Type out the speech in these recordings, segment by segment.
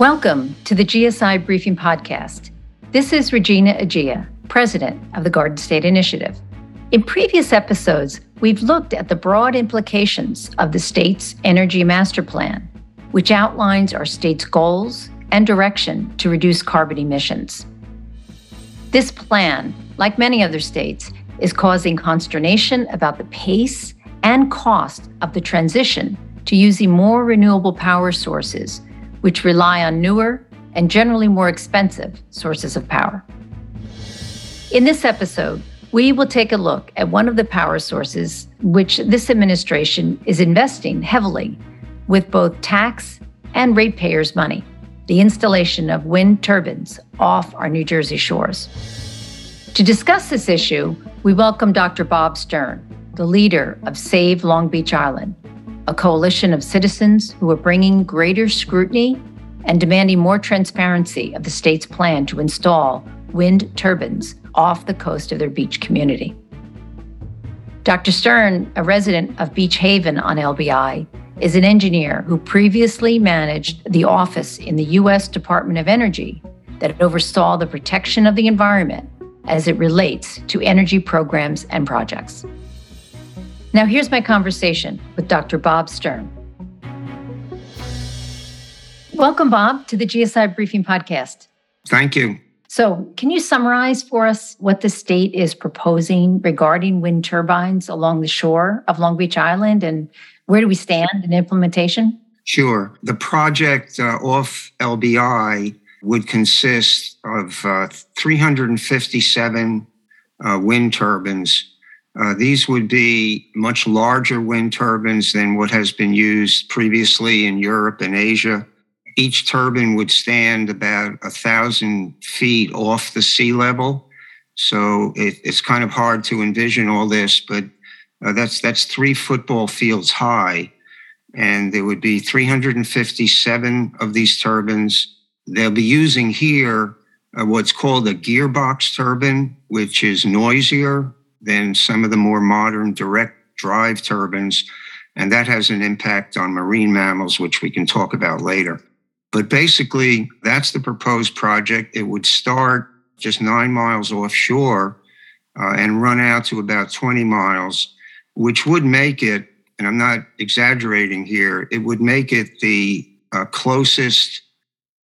Welcome to the GSI Briefing Podcast. This is Regina Egea, President of the Garden State Initiative. In previous episodes, we've looked at the broad implications of the state's Energy Master Plan, which outlines our state's goals and direction to reduce carbon emissions. This plan, like many other states, is causing consternation about the pace and cost of the transition to using more renewable power sources, which rely on newer and generally more expensive sources of power. In this episode, we will take a look at one of the power sources which this administration is investing heavily with both tax and ratepayers' money the installation of wind turbines off our New Jersey shores. To discuss this issue, we welcome Dr. Bob Stern, the leader of Save Long Beach Island, a coalition of citizens who are bringing greater scrutiny and demanding more transparency of the state's plan to install wind turbines off the coast of their beach community. Dr. Stern, a resident of Beach Haven on LBI, is an engineer who previously managed the office in the U.S. Department of Energy that oversaw the protection of the environment as it relates to energy programs and projects. Now, here's my conversation with Dr. Bob Stern. Welcome, Bob, to the GSI Briefing Podcast. Thank you. So, can you summarize for us what the state is proposing regarding wind turbines along the shore of Long Beach Island and where do we stand in implementation? Sure. The project uh, off LBI would consist of uh, 357 uh, wind turbines. Uh, these would be much larger wind turbines than what has been used previously in Europe and Asia. Each turbine would stand about a thousand feet off the sea level. So it, it's kind of hard to envision all this, but uh, that's that's three football fields high, and there would be 357 of these turbines. They'll be using here uh, what's called a gearbox turbine, which is noisier than some of the more modern direct drive turbines, and that has an impact on marine mammals, which we can talk about later. But basically, that's the proposed project. It would start just nine miles offshore uh, and run out to about 20 miles which would make it, and I'm not exaggerating here, it would make it the uh, closest,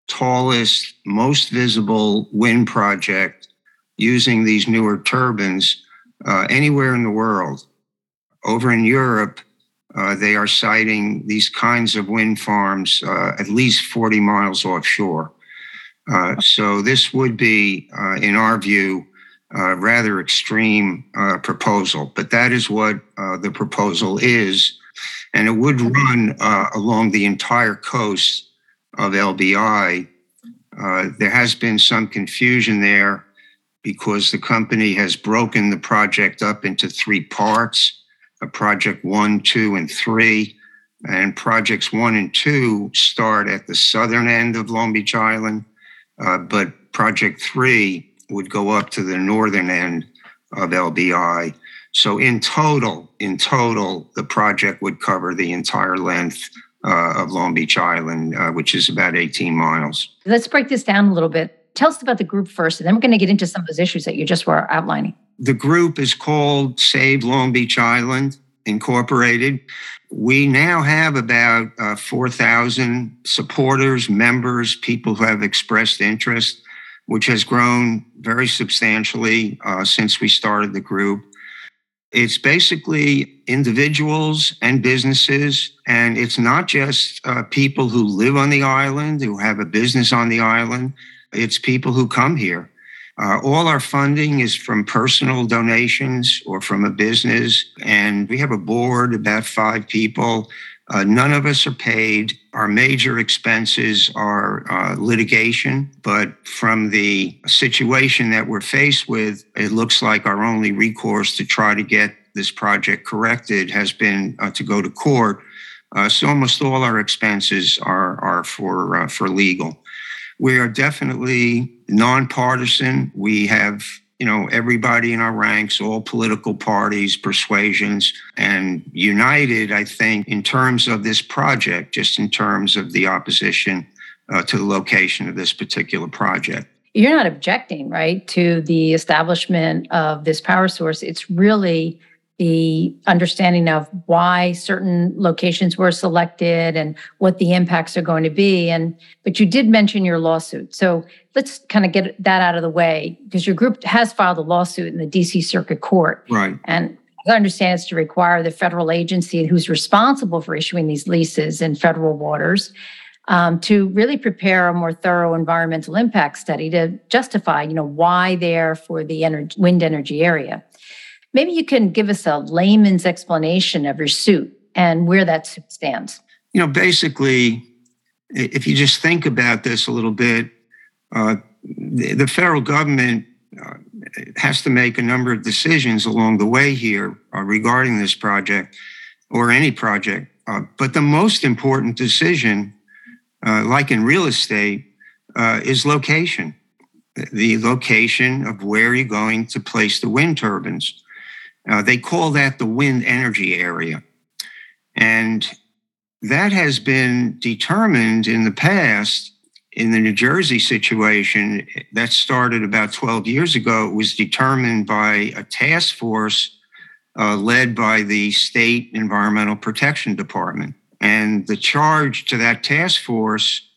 tallest, most visible wind project using these newer turbines uh, anywhere in the world. Over in Europe, uh, they are siting these kinds of wind farms uh, at least 40 miles offshore. Uh, so, this would be, uh, in our view, uh, rather extreme proposal, but that is what the proposal is. And it would run along the entire coast of LBI. Uh, there has been some confusion there because the company has broken the project up into three parts a project one, two, and three. And projects one and two start at the southern end of Long Beach Island, uh, but project three would go up to the northern end of LBI. So in total, in total, the project would cover the entire length uh, of Long Beach Island, uh, which is about 18 miles. Let's break this down a little bit. Tell us about the group first, and then we're going to get into some of those issues that you just were outlining. The group is called Save Long Beach Island Incorporated. We now have about uh, 4,000 supporters, members, people who have expressed interest which has grown very substantially uh, since we started the group. It's basically individuals and businesses, and it's not just uh, people who live on the island, who have a business on the island. It's people who come here. Uh, all our funding is from personal donations or from a business, and we have a board, about five people. Uh, none of us are paid. Our major expenses are uh, litigation, but from the situation that we're faced with, it looks like our only recourse to try to get this project corrected has been uh, to go to court. Uh, so almost all our expenses are, are for, uh, for legal. We are definitely nonpartisan. We have you know, everybody in our ranks, all political parties, persuasions, and united, I think, in terms of this project, just in terms of the opposition uh, to the location of this particular project. You're not objecting, right, to the establishment of this power source. It's really the understanding of why certain locations were selected and what the impacts are going to be. And but you did mention your lawsuit. So let's kind of get that out of the way because your group has filed a lawsuit in the dc circuit court. Right. And I understand it's to require the federal agency who's responsible for issuing these leases in federal waters um, to really prepare a more thorough environmental impact study to justify, you know, why they're for the energy, wind energy area. Maybe you can give us a layman's explanation of your suit and where that suit stands. You know, basically, if you just think about this a little bit, uh, the, federal government uh, has to make a number of decisions along the way here uh, regarding this project or any project. Uh, but the most important decision, uh, like in real estate, uh, is location the location of where you're going to place the wind turbines. Uh, they call that the wind energy area. And that has been determined in the past in the New Jersey situation that started about 12 years ago. It was determined by a task force uh, led by the state environmental protection department. And the charge to that task force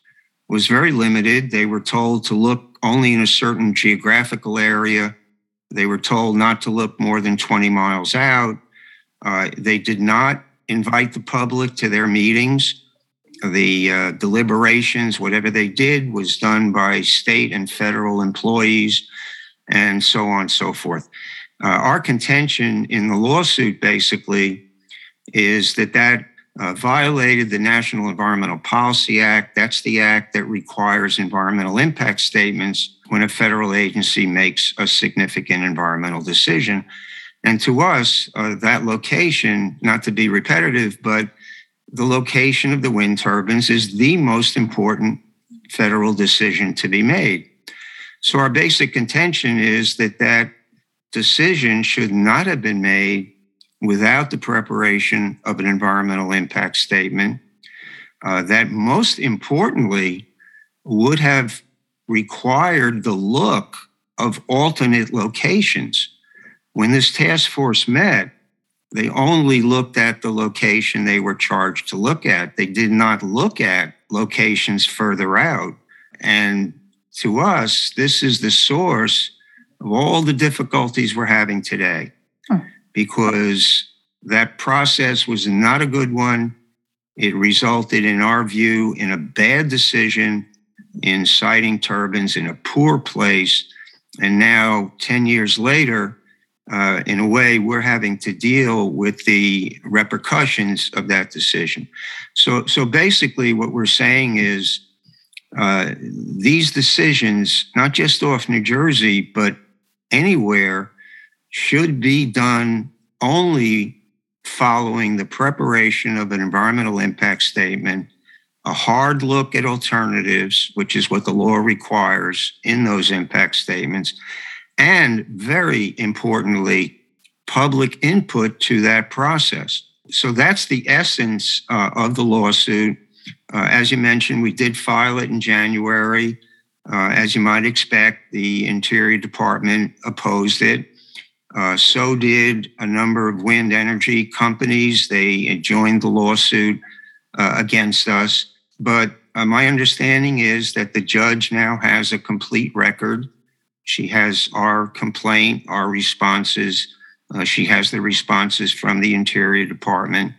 was very limited. They were told to look only in a certain geographical area they were told not to look more than 20 miles out. Uh, they did not invite the public to their meetings. The uh, deliberations, whatever they did, was done by state and federal employees, and so on and so forth. Uh, our contention in the lawsuit basically is that that uh, violated the National Environmental Policy Act. That's the act that requires environmental impact statements when a federal agency makes a significant environmental decision. And to us, uh, that location, not to be repetitive, but the location of the wind turbines is the most important federal decision to be made. So our basic contention is that that decision should not have been made without the preparation of an environmental impact statement. Uh, that most importantly would have required the look of alternate locations. When this task force met, they only looked at the location they were charged to look at. They did not look at locations further out. And to us, this is the source of all the difficulties we're having today hmm. because that process was not a good one. It resulted, in our view, in a bad decision in siting turbines in a poor place. And now, 10 years later, uh, in a way, we're having to deal with the repercussions of that decision. So, so basically, what we're saying is uh, these decisions, not just off New Jersey, but anywhere, should be done only following the preparation of an environmental impact statement a hard look at alternatives, which is what the law requires in those impact statements, and very importantly, public input to that process. So that's the essence uh, of the lawsuit. Uh, as you mentioned, we did file it in January. Uh, as you might expect, the Interior Department opposed it. Uh, so did a number of wind energy companies. They joined the lawsuit uh, against us. But uh, my understanding is that the judge now has a complete record. She has our complaint, our responses. Uh, she has the responses from the Interior Department.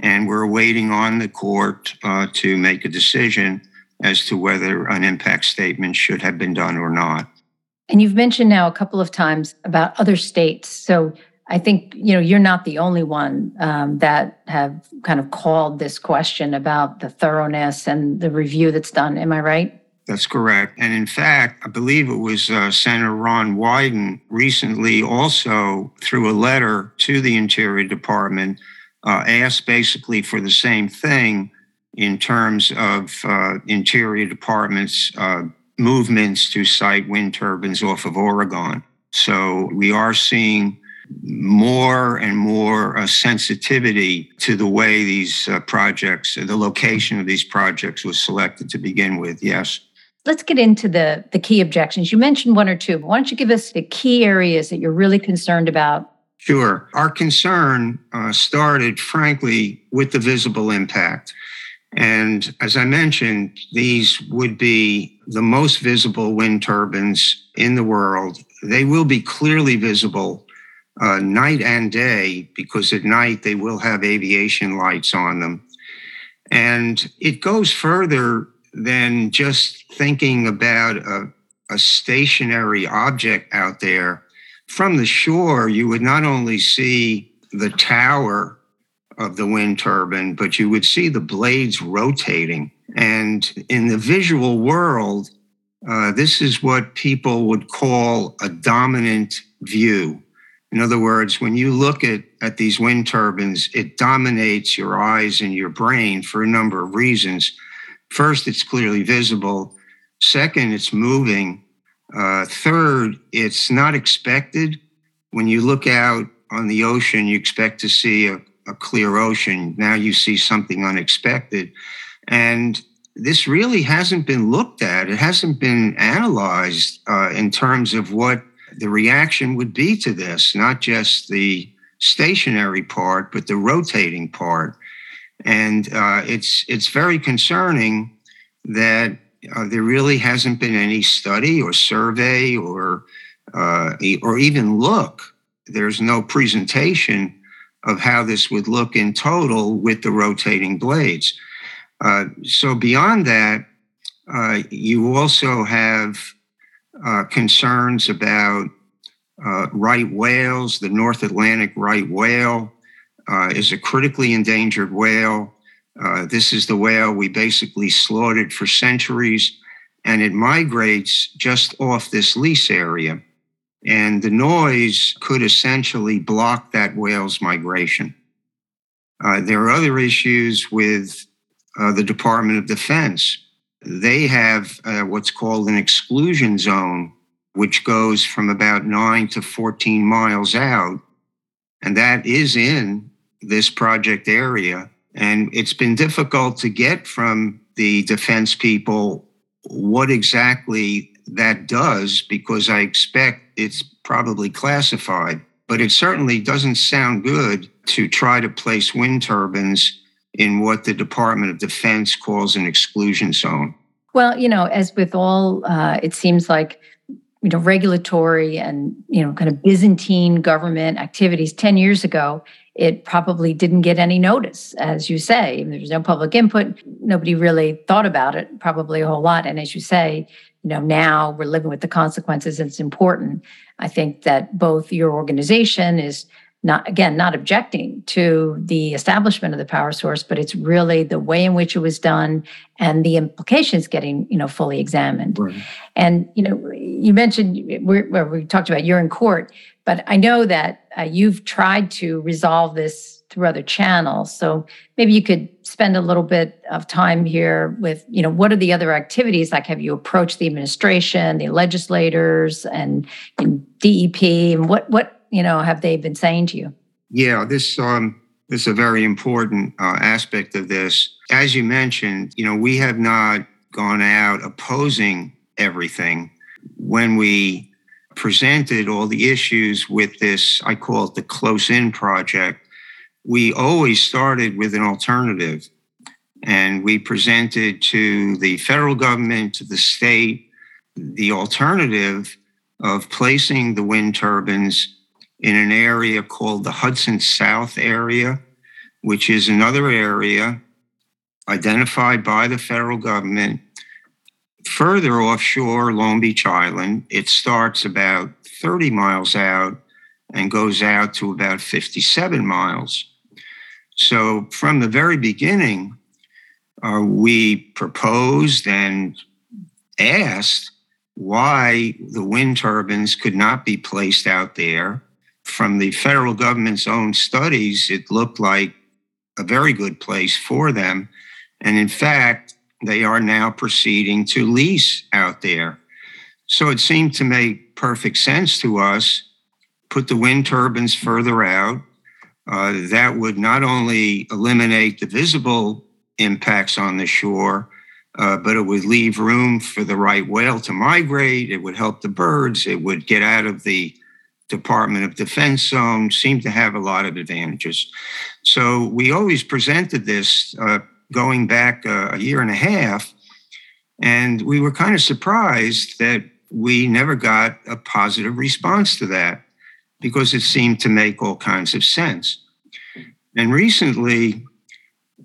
And we're waiting on the court uh, to make a decision as to whether an impact statement should have been done or not. And you've mentioned now a couple of times about other states. So I think you know you're not the only one um, that have kind of called this question about the thoroughness and the review that's done. Am I right? That's correct. And in fact, I believe it was uh, Senator Ron Wyden recently also, through a letter to the Interior Department, uh, asked basically for the same thing in terms of uh, Interior Department's uh, movements to site wind turbines off of Oregon. So we are seeing more and more uh, sensitivity to the way these uh, projects, the location of these projects was selected to begin with. Yes. Let's get into the, the key objections. You mentioned one or two, but why don't you give us the key areas that you're really concerned about? Sure. Our concern uh, started, frankly, with the visible impact. And as I mentioned, these would be the most visible wind turbines in the world. They will be clearly visible uh, night and day because at night they will have aviation lights on them. And it goes further than just thinking about a, a stationary object out there. From the shore, you would not only see the tower of the wind turbine, but you would see the blades rotating. And in the visual world, uh, this is what people would call a dominant view. In other words, when you look at, at these wind turbines, it dominates your eyes and your brain for a number of reasons. First, it's clearly visible. Second, it's moving. Uh, third, it's not expected. When you look out on the ocean, you expect to see a, a clear ocean. Now you see something unexpected. And this really hasn't been looked at. It hasn't been analyzed uh, in terms of what the reaction would be to this, not just the stationary part, but the rotating part. And uh, it's it's very concerning that uh, there really hasn't been any study or survey or uh, or even look. There's no presentation of how this would look in total with the rotating blades. Uh, so beyond that, uh, you also have uh, concerns about uh, right whales. The North Atlantic right whale uh, is a critically endangered whale. Uh, this is the whale we basically slaughtered for centuries, and it migrates just off this lease area. And the noise could essentially block that whale's migration. Uh, there are other issues with uh, the Department of Defense. They have uh, what's called an exclusion zone, which goes from about nine to 14 miles out. And that is in this project area. And it's been difficult to get from the defense people what exactly that does because I expect it's probably classified. But it certainly doesn't sound good to try to place wind turbines in what the Department of Defense calls an exclusion zone. Well, you know, as with all, uh, it seems like you know regulatory and you know kind of Byzantine government activities ten years ago it probably didn't get any notice, as you say. There's no public input. Nobody really thought about it, probably a whole lot. And as you say, you know, now we're living with the consequences. And It's important. I think that both your organization is not again not objecting to the establishment of the power source but it's really the way in which it was done and the implications getting you know fully examined. Right. and you know you mentioned we we talked about you're in court but i know that uh, you've tried to resolve this through other channels. So maybe you could spend a little bit of time here with you know what are the other activities? Like have you approached the administration the legislators and, and dep and what what you know have they been saying to you? Yeah, this um, this is a very important uh, aspect of this. As you mentioned, you know, we have not gone out opposing everything. When we presented all the issues with this, I call it the close in project, we always started with an alternative. And we presented to the federal government, to the state, the alternative of placing the wind turbines in an area called the Hudson South area, which is another area identified by the federal government. Further offshore Long Beach Island, it starts about 30 miles out and goes out to about 57 miles. So, from the very beginning, uh, we proposed and asked why the wind turbines could not be placed out there from the federal government's own studies, it looked like a very good place for them. And in fact, they are now proceeding to lease out there. So it seemed to make perfect sense to us put the wind turbines further out. Uh, that would not only eliminate the visible impacts on the shore, uh, but it would leave room for the right whale to migrate. It would help the birds. It would get out of the Department of Defense zone, seemed to have a lot of advantages. So we always presented this uh, going back uh, a year and a half, and we were kind of surprised that we never got a positive response to that because it seemed to make all kinds of sense. And recently,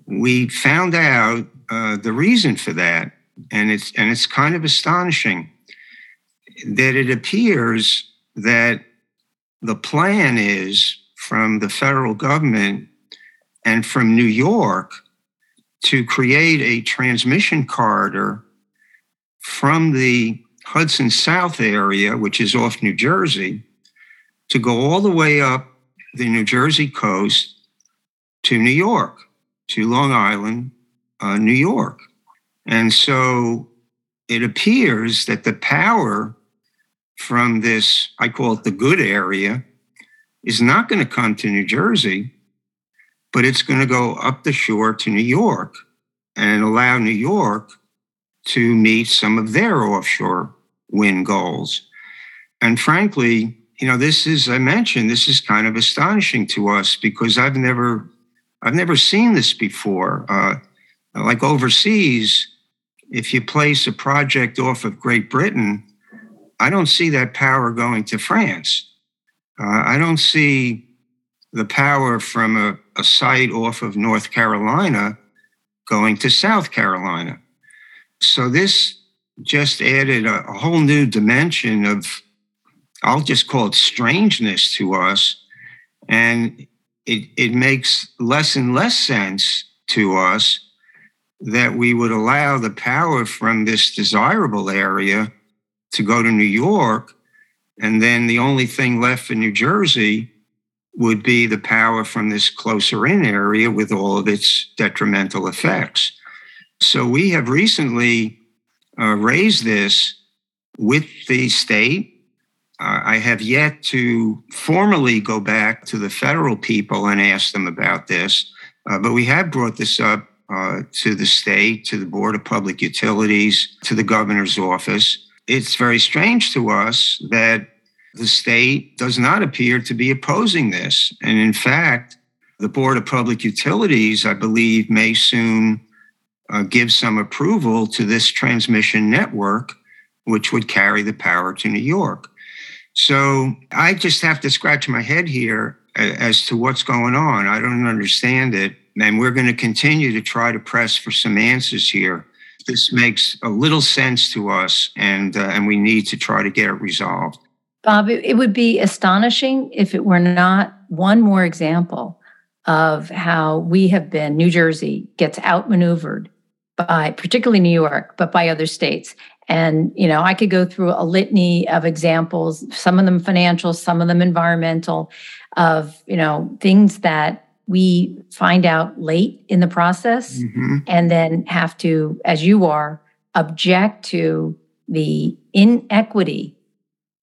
we found out uh, the reason for that, and it's and it's kind of astonishing that it appears that the plan is from the federal government and from New York to create a transmission corridor from the Hudson South area, which is off New Jersey, to go all the way up the New Jersey coast to New York, to Long Island, uh, New York. And so it appears that the power from this, I call it the good area, is not going to come to New Jersey, but it's going to go up the shore to New York and allow New York to meet some of their offshore wind goals. And frankly, you know, this is, I mentioned, this is kind of astonishing to us because I've never, I've never seen this before. Uh, like overseas, if you place a project off of Great Britain, I don't see that power going to France. Uh, I don't see the power from a, a site off of North Carolina going to South Carolina. So this just added a, a, whole new dimension of, I'll just call it strangeness to us. And it, it makes less and less sense to us that we would allow the power from this desirable area to go to New York. And then the only thing left for New Jersey would be the power from this closer in area with all of its detrimental effects. So we have recently uh, raised this with the state. Uh, I have yet to formally go back to the federal people and ask them about this, uh, but we have brought this up uh, to the state, to the Board of Public Utilities, to the governor's office it's very strange to us that the state does not appear to be opposing this. And in fact, the Board of Public Utilities, I believe, may soon uh, give some approval to this transmission network, which would carry the power to New York. So I just have to scratch my head here as to what's going on. I don't understand it. And we're going to continue to try to press for some answers here this makes a little sense to us, and uh, and we need to try to get it resolved. Bob, it would be astonishing if it were not one more example of how we have been. New Jersey gets outmaneuvered by, particularly New York, but by other states. And you know, I could go through a litany of examples. Some of them financial, some of them environmental, of you know things that we find out late in the process mm-hmm. and then have to, as you are, object to the inequity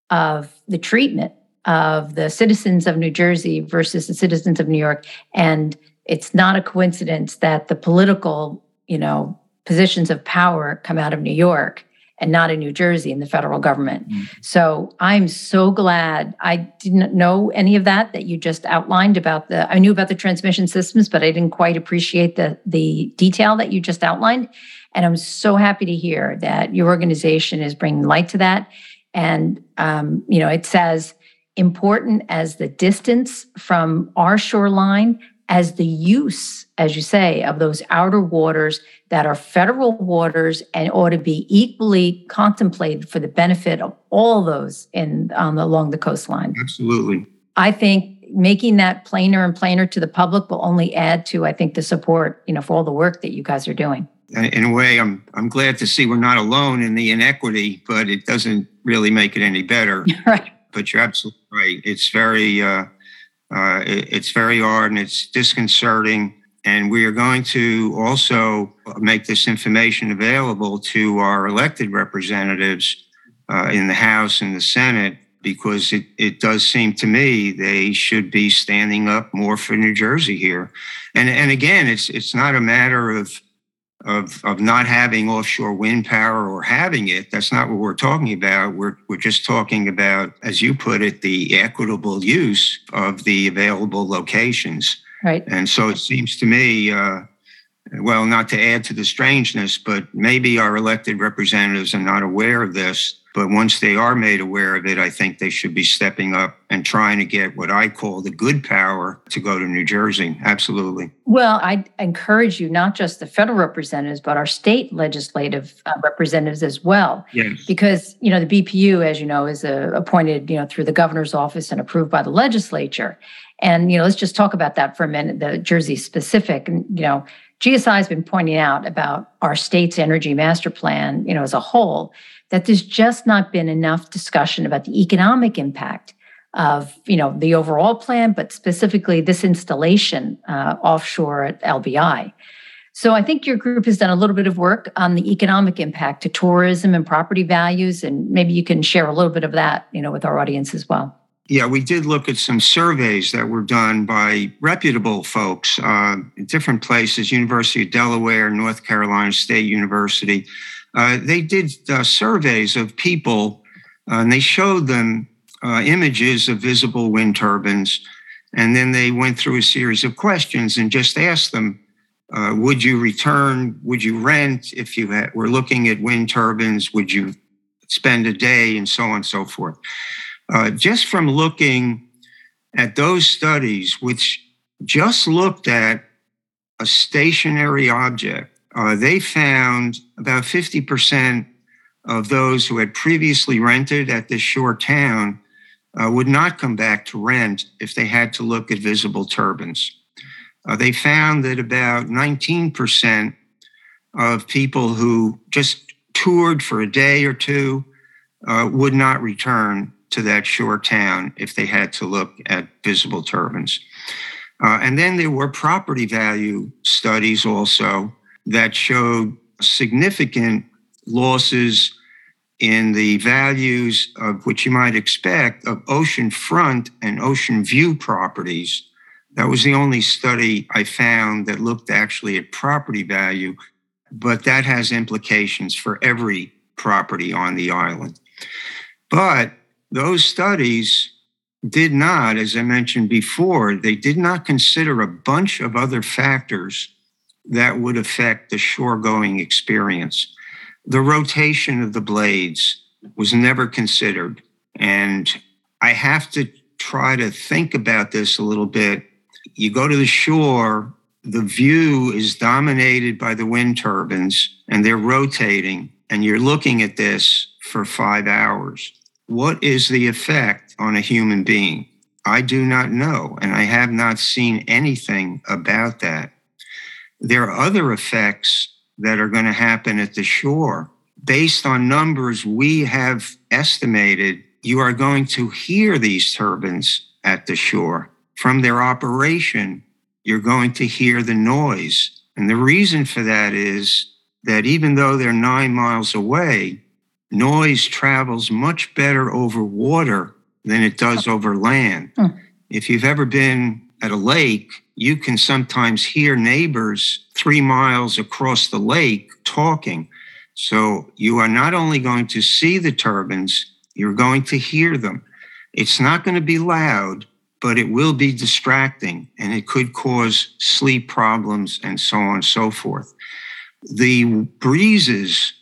of the treatment of the citizens of New Jersey versus the citizens of New York. And it's not a coincidence that the political, you know, positions of power come out of New York and not in New Jersey in the federal government. Mm-hmm. So I'm so glad I didn't know any of that that you just outlined about the I knew about the transmission systems, but I didn't quite appreciate the the detail that you just outlined. And I'm so happy to hear that your organization is bringing light to that. And um, you know, it says important as the distance from our shoreline as the use, as you say, of those outer waters that are federal waters and ought to be equally contemplated for the benefit of all those in on the, along the coastline. Absolutely. I think making that plainer and plainer to the public will only add to, I think, the support, you know, for all the work that you guys are doing. In a way, I'm I'm glad to see we're not alone in the inequity, but it doesn't really make it any better. right. But you're absolutely right. It's very uh, uh, it, it's very hard and it's disconcerting. And we are going to also make this information available to our elected representatives uh, in the House and the Senate because it, it does seem to me they should be standing up more for New Jersey here. And and again, it's it's not a matter of of of not having offshore wind power or having it. That's not what we're talking about. We're we're just talking about, as you put it, the equitable use of the available locations. Right. And so it seems to me, uh, well, not to add to the strangeness, but maybe our elected representatives are not aware of this but once they are made aware of it, I think they should be stepping up and trying to get what I call the good power to go to New Jersey. Absolutely. Well, I encourage you, not just the federal representatives, but our state legislative uh, representatives as well. Yes. Because, you know, the BPU, as you know, is uh, appointed, you know, through the governor's office and approved by the legislature. And, you know, let's just talk about that for a minute, the Jersey specific. And, you know, GSI has been pointing out about our state's energy master plan, you know, as a whole that there's just not been enough discussion about the economic impact of you know the overall plan, but specifically this installation uh, offshore at LBI. So I think your group has done a little bit of work on the economic impact to tourism and property values, and maybe you can share a little bit of that, you know, with our audience as well. Yeah, we did look at some surveys that were done by reputable folks uh, in different places, University of Delaware, North Carolina State University. Uh, they did uh, surveys of people uh, and they showed them uh, images of visible wind turbines. And then they went through a series of questions and just asked them, uh, would you return? Would you rent if you had, were looking at wind turbines? Would you spend a day and so on and so forth? just from looking at those studies, which just looked at a stationary object uh, they found about 50% of those who had previously rented at this shore town uh, would not come back to rent if they had to look at visible turbines. Uh, they found that about 19% of people who just toured for a day or two uh, would not return to that shore town if they had to look at visible turbines. Uh, and then there were property value studies also that showed significant losses in the values of what you might expect of ocean front and ocean view properties. That was the only study I found that looked actually at property value, but that has implications for every property on the island. But those studies did not, as I mentioned before, they did not consider a bunch of other factors that would affect the shore going experience. The rotation of the blades was never considered. And I have to try to think about this a little bit. You go to the shore, the view is dominated by the wind turbines and they're rotating, and you're looking at this for five hours. What is the effect on a human being? I do not know, and I have not seen anything about that. There are other effects that are going to happen at the shore. Based on numbers we have estimated, you are going to hear these turbines at the shore. From their operation, you're going to hear the noise. And the reason for that is that even though they're nine miles away, noise travels much better over water than it does over land. Hmm. If you've ever been at a lake, you can sometimes hear neighbors three miles across the lake talking. So you are not only going to see the turbines, you're going to hear them. It's not going to be loud, but it will be distracting and it could cause sleep problems and so on and so forth. The breezes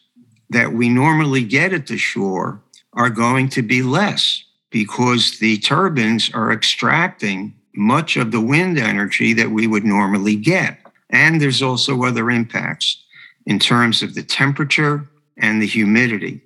that we normally get at the shore are going to be less because the turbines are extracting much of the wind energy that we would normally get. And there's also other impacts in terms of the temperature and the humidity.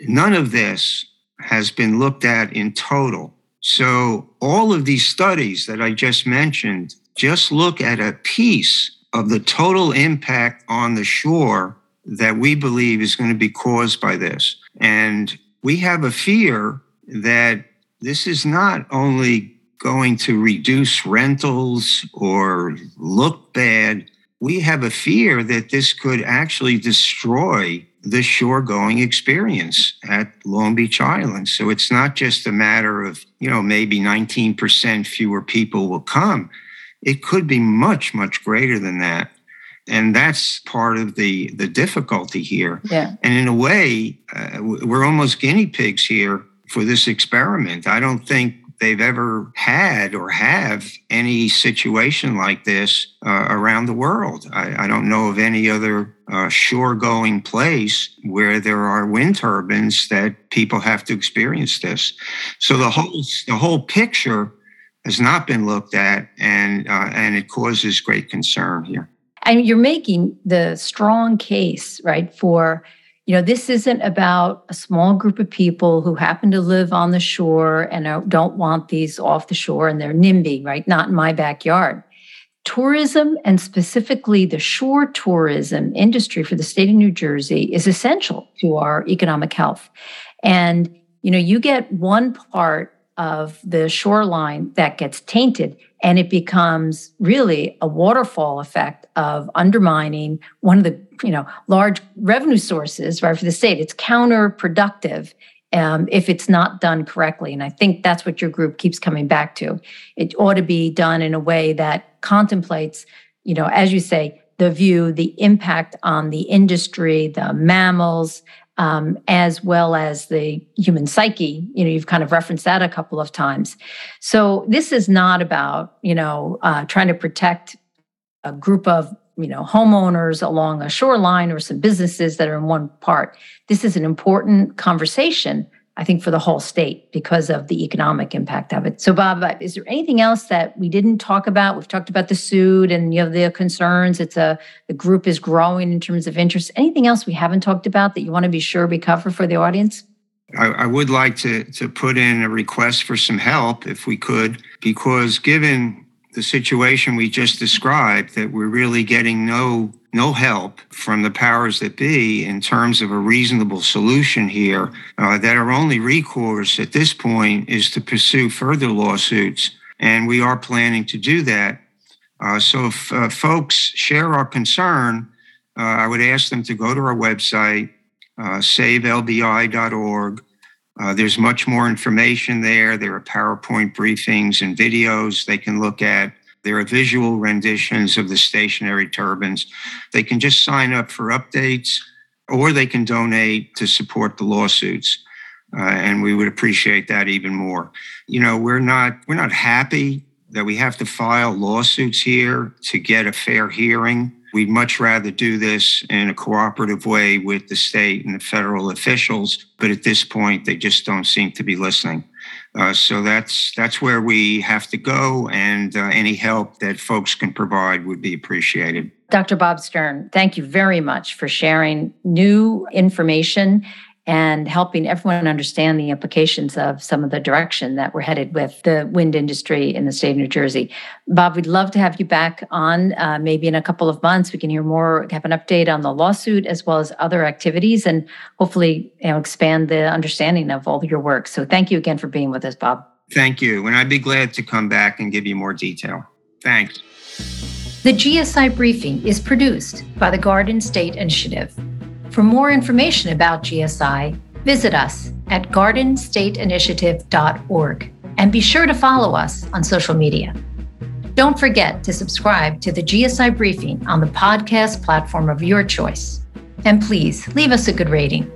None of this has been looked at in total. So, all of these studies that I just mentioned just look at a piece of the total impact on the shore that we believe is going to be caused by this. And we have a fear that this is not only going to reduce rentals or look bad. We have a fear that this could actually destroy the shore going experience at Long Beach Island. So it's not just a matter of, you know, maybe 19% fewer people will come. It could be much, much greater than that. And that's part of the, the difficulty here. Yeah. And in a way, uh, we're almost guinea pigs here for this experiment. I don't think they've ever had or have any situation like this uh, around the world. I, I, don't know of any other uh, shore going place where there are wind turbines that people have to experience this. So the whole the whole picture has not been looked at, and uh, and it causes great concern here. And you're making the strong case, right, for you know, this isn't about a small group of people who happen to live on the shore and don't want these off the shore and they're NIMBY, right? Not in my backyard. Tourism and specifically the shore tourism industry for the state of New Jersey is essential to our economic health. And, you know, you get one part of the shoreline that gets tainted and it becomes really a waterfall effect of undermining one of the you know large revenue sources right for the state. It's counterproductive um, if it's not done correctly and i think that's what your group keeps coming back to. It ought to be done in a way that contemplates you know as you say the view the impact on the industry the mammals um, as well as the human psyche. You know, you've kind of referenced that a couple of times. So this is not about you know uh, trying to protect a group of you know homeowners along a shoreline or some businesses that are in one part. This is an important conversation I think, for the whole state because of the economic impact of it. So, Bob, uh, is there anything else that we didn't talk about? We've talked about the suit and you know the concerns. It's a the group is growing in terms of interest. Anything else we haven't talked about that you want to be sure we cover for the audience? I, I would like to to put in a request for some help if we could, because given the situation we just described, that we're really getting no no help from the powers that be in terms of a reasonable solution here, uh, that our only recourse at this point is to pursue further lawsuits. And we are planning to do that. Uh, so if uh, folks share our concern, uh, I would ask them to go to our website, uh, savelbi.org. Uh, there's much more information there. There are PowerPoint briefings and videos they can look at. There are visual renditions of the stationary turbines. They can just sign up for updates or they can donate to support the lawsuits. Uh, and we would appreciate that even more. You know, we're not we're not happy that we have to file lawsuits here to get a fair hearing. We'd much rather do this in a cooperative way with the state and the federal officials, but at this point, they just don't seem to be listening. Uh, so that's that's where we have to go, and uh, any help that folks can provide would be appreciated. Dr. Bob Stern, thank you very much for sharing new information and helping everyone understand the implications of some of the direction that we're headed with the wind industry in the state of New Jersey. Bob, we'd love to have you back on uh, maybe in a couple of months. We can hear more, have an update on the lawsuit as well as other activities, and hopefully you know, expand the understanding of all of your work. So thank you again for being with us, Bob. Thank you. And I'd be glad to come back and give you more detail. Thanks. The GSI briefing is produced by the Garden State Initiative. For more information about GSI, visit us at gardenstateinitiative.org and be sure to follow us on social media. Don't forget to subscribe to the GSI briefing on the podcast platform of your choice. And please leave us a good rating.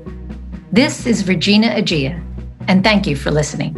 This is Regina Egea, and thank you for listening.